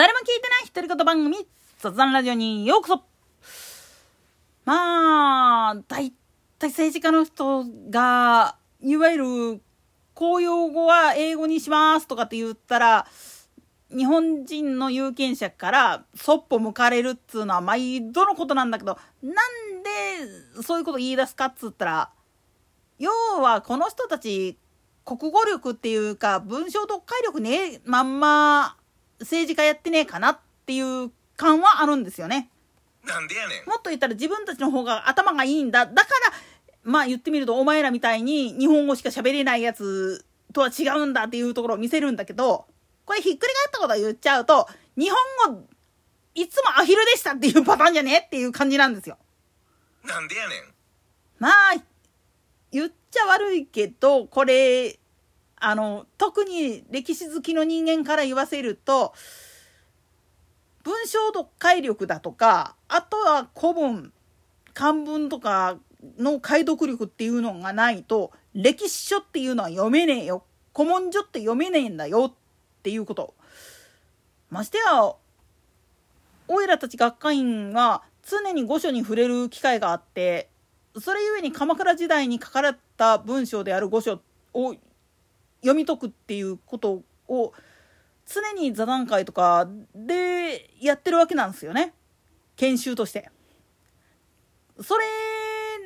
誰も聞いてない独り言番組、雑談ラジオにようこそ。まあ、大体政治家の人が、いわゆる、公用語は英語にしますとかって言ったら、日本人の有権者からそっぽ向かれるっつうのは毎度のことなんだけど、なんでそういうこと言い出すかっつったら、要はこの人たち国語力っていうか文章読解力ねまんま政治家やってねえかなっていう感はあるんですよね。なんでやねん。もっと言ったら自分たちの方が頭がいいんだ。だから、まあ言ってみるとお前らみたいに日本語しか喋れないやつとは違うんだっていうところを見せるんだけど、これひっくり返ったことを言っちゃうと、日本語いつもアヒルでしたっていうパターンじゃねっていう感じなんですよ。なんでやねん。まあ、言っちゃ悪いけど、これ、あの、特に歴史好きの人間から言わせると、文章読解力だとか、あとは古文、漢文とかの解読力っていうのがないと、歴史書っていうのは読めねえよ。古文書って読めねえんだよっていうこと。ましてや、おいらたち学会員は常に御書に触れる機会があって、それゆえに鎌倉時代に書かれた文章である御書を読み解くっていうことを常に座談会とかでやってるわけなんですよね研修として。それ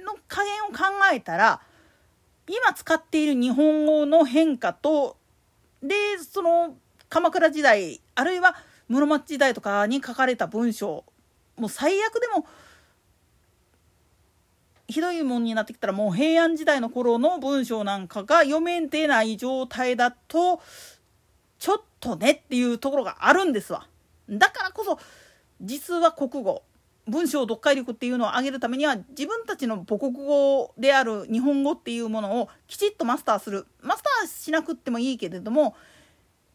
の加減を考えたら今使っている日本語の変化とでその鎌倉時代あるいは室町時代とかに書かれた文章もう最悪でもひどいもんになってきたらもう平安時代の頃の文章なんかが読めてない状態だとちょっとねっていうところがあるんですわ。だからこそ実は国語文章読解力っていうのを上げるためには自分たちの母国語である日本語っていうものをきちっとマスターするマスターしなくってもいいけれども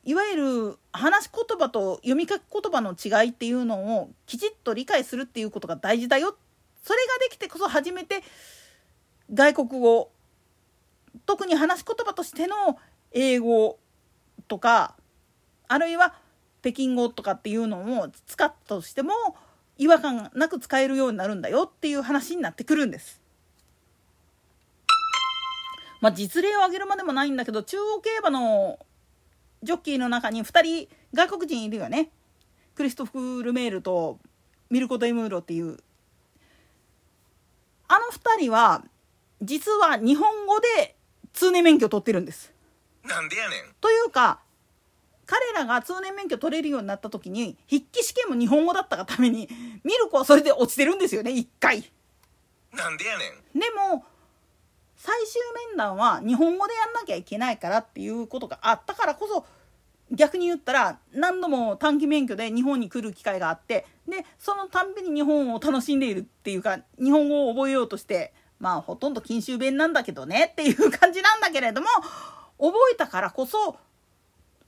いわゆる話し言葉と読み書き言葉の違いっていうのをきちっと理解するっていうことが大事だよそれができてこそ初めて外国語特に話し言葉としての英語とかあるいは北京語とかっていうのを使ったとしても違和感なく使えるようになるんだよっていう話になってくるんです。まあ実例を挙げるまでもないんだけど中央競馬のジョッキーの中に2人外国人いるよね。クリストフ・ルメールとミルコ・デムーロっていうあの2人は実は日本語で通年免許取ってるんです。なんでやねん。というか彼らが通年免許取れるようになった時に筆記試験も日本語だったがためにミルコはそれで落ちてるんですよね1回。なんでやねん。でも最終面談は日本語でやんなきゃいけないからっていうことがあったからこそ逆に言ったら何度も短期免許で日本に来る機会があってでそのたんびに日本を楽しんでいるっていうか日本語を覚えようとしてまあほとんど禁州弁なんだけどねっていう感じなんだけれども覚えたからこそ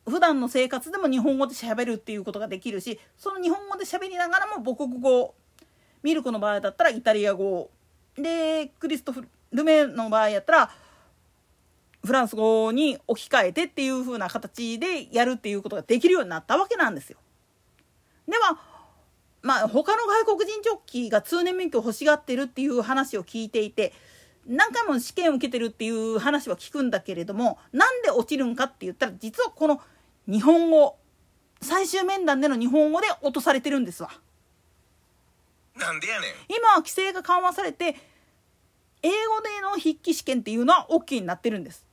普段の生活でも日本語で喋るっていうことができるしその日本語で喋りながらも母国語ミルクの場合だったらイタリア語でクリストフ・ルメの場合やったらフランス語に置き換えてっていう風な形でやるっていうことができるようになったわけなんですよ。ではまあ他の外国人ジョッキーが通年免許を欲しがってるっていう話を聞いていて何回も試験を受けてるっていう話は聞くんだけれどもなんで落ちるんかって言ったら実はこの日本語最終面談での日本語で落とされてるんですわ。なんでやねん。今は規制が緩和されて英語での筆記試験っていうのは OK になってるんです。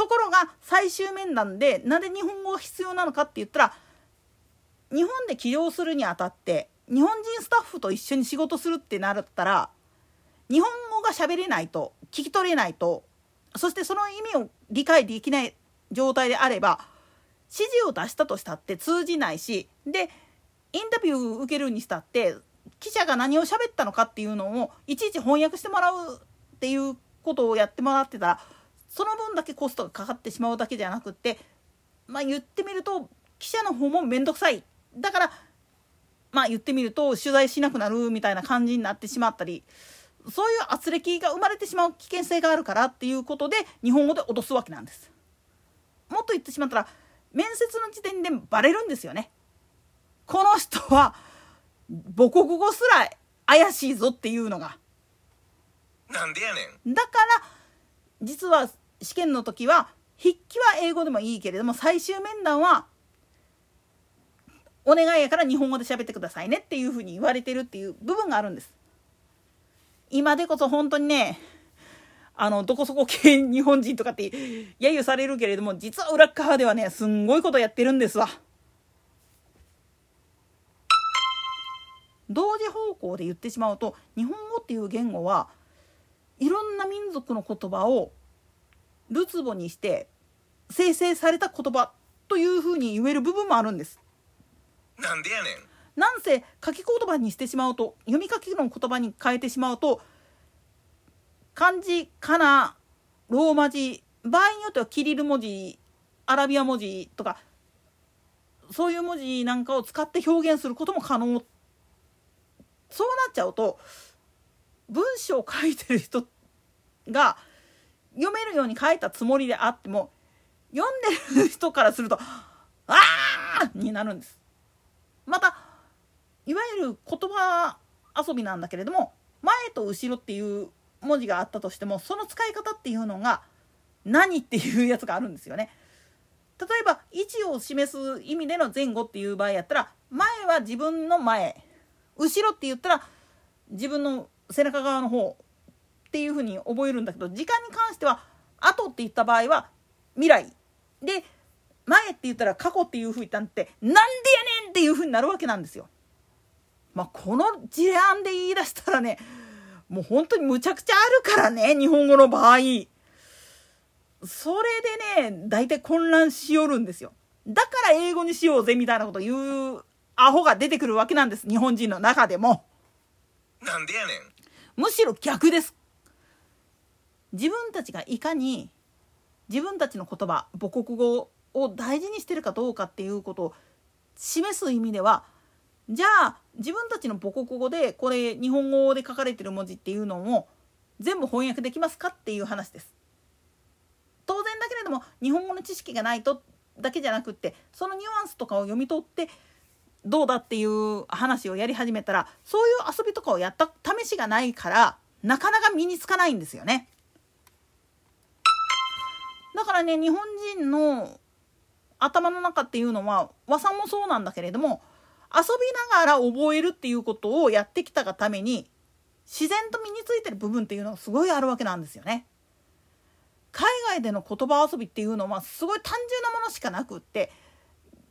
ところが最終面談でなんで日本語が必要なのかって言ったら日本で起業するにあたって日本人スタッフと一緒に仕事するってなったら日本語が喋れないと聞き取れないとそしてその意味を理解できない状態であれば指示を出したとしたって通じないしでインタビュー受けるにしたって記者が何を喋ったのかっていうのをいちいち翻訳してもらうっていうことをやってもらってたらその分だけコストがかかってしまうだけじゃなくってまあ言ってみると記者の方も面倒くさいだからまあ言ってみると取材しなくなるみたいな感じになってしまったりそういう圧力が生まれてしまう危険性があるからっていうことで日本語で脅すわけなんです。もっと言ってしまったら面接の時点でバレるんですよね。この人は母国語すら怪しいぞっていうのがなんでやねんだから実は試験の時は筆記は英語でもいいけれども最終面談はお願いやから日本語で喋ってくださいねっていうふうに言われてるっていう部分があるんです。今でこそ本当にねあのどこそこ系日本人とかって揶揄されるけれども実は裏側ではねすんごいことやってるんですわ。同時方向で言ってしまうと日本語っていう言語はいろんな民族の言葉をるつぼにして生成された言葉というふうに言える部分もあるんです。なんでやねんなんせ書き言葉にしてしまうと読み書きの言葉に変えてしまうと漢字かなローマ字場合によってはキリル文字アラビア文字とかそういう文字なんかを使って表現することも可能そうなっちゃうと文章を書いてる人が読めるように書いたつもりであっても読んでる人からすると「ああ!」になるんです。またいわゆる言葉遊びなんだけれども前と後ろっていう文字があったとしてもその使い方っていうのが何っていうやつがあるんですよね。例えば位置を示す意味での前後っていう場合やったら前は自分の前後ろって言ったら自分の背中側の方っていうふうに覚えるんだけど時間に関しては後って言った場合は未来で前って言ったら過去っていうふうに言ったんってなんでやねんっていうふうになるわけなんですよ。まあ、この事案で言い出したらねもう本当にむちゃくちゃあるからね日本語の場合。それでね大体混乱しよるんですよ。だから英語にしようぜみたいなこと言うアホが出てくるわけなんです日本人の中でも。なんでやねんむしろ逆です。自分たちがいかに自分たちの言葉母国語を大事にしてるかどうかっていうことを示す意味ではじゃあ自分たちの母国語でこれ日本語で書かれてる文字っていうのも全部翻訳できますかっていう話です。当然だけれども日本語の知識がないとだけじゃなくってそのニュアンスとかを読み取ってどうだっていう話をやり始めたらそういう遊びとかをやった試しがないからなかなか身につかないんですよね。だからね日本人の頭の中っていうのは和さんもそうなんだけれども遊びながら覚えるっていうことをやってきたがために自然と身についてる部分っていうのがすごいあるわけなんですよね。海外での言葉遊びっていうのはすごい単純なものしかなくって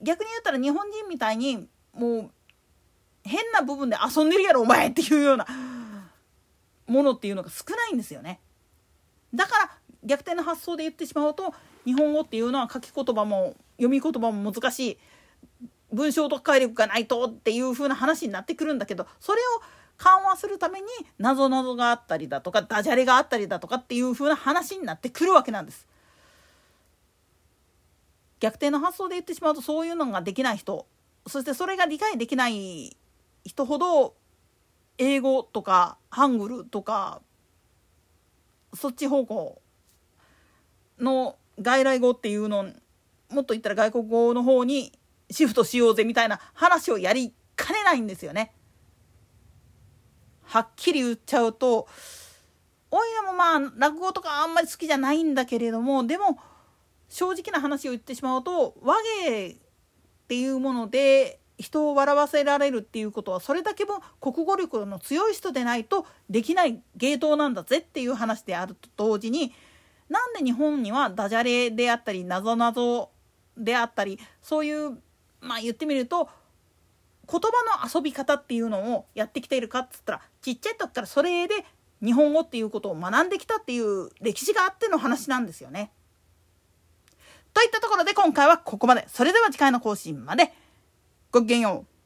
逆に言ったら日本人みたいにもう変な部分で遊んでるやろお前っていうようなものっていうのが少ないんですよね。だから逆転の発想で言ってしまうと日本語っていうのは書き言葉も読み言葉も難しい文章読解力がないとっていう風な話になってくるんだけどそれを緩和するためになぞなぞがあったりだとかダジャレがあったりだとかっていう風な話になってくるわけなんです。逆転の発想で言ってしまうとそういうのができない人そしてそれが理解できない人ほど英語とかハングルとかそっち方向の外来語っていうのもっと言ったら外国語の方にシフトしようぜみたいな話をやりかねないんですよね。はっきり言っちゃうとおいらもまあ落語とかあんまり好きじゃないんだけれどもでも正直な話を言ってしまうと和芸っていうもので人を笑わせられるっていうことはそれだけも国語力の強い人でないとできない芸当なんだぜっていう話であると同時になんで日本にはダジャレであったりなぞなぞであったりそういうまあ言ってみると言葉の遊び方っていうのをやってきているかっつったらちっちゃい時からそれで日本語っていうことを学んできたっていう歴史があっての話なんですよね。といったところで今回はここまで。それでは次回の更新まで。ごきげんよう。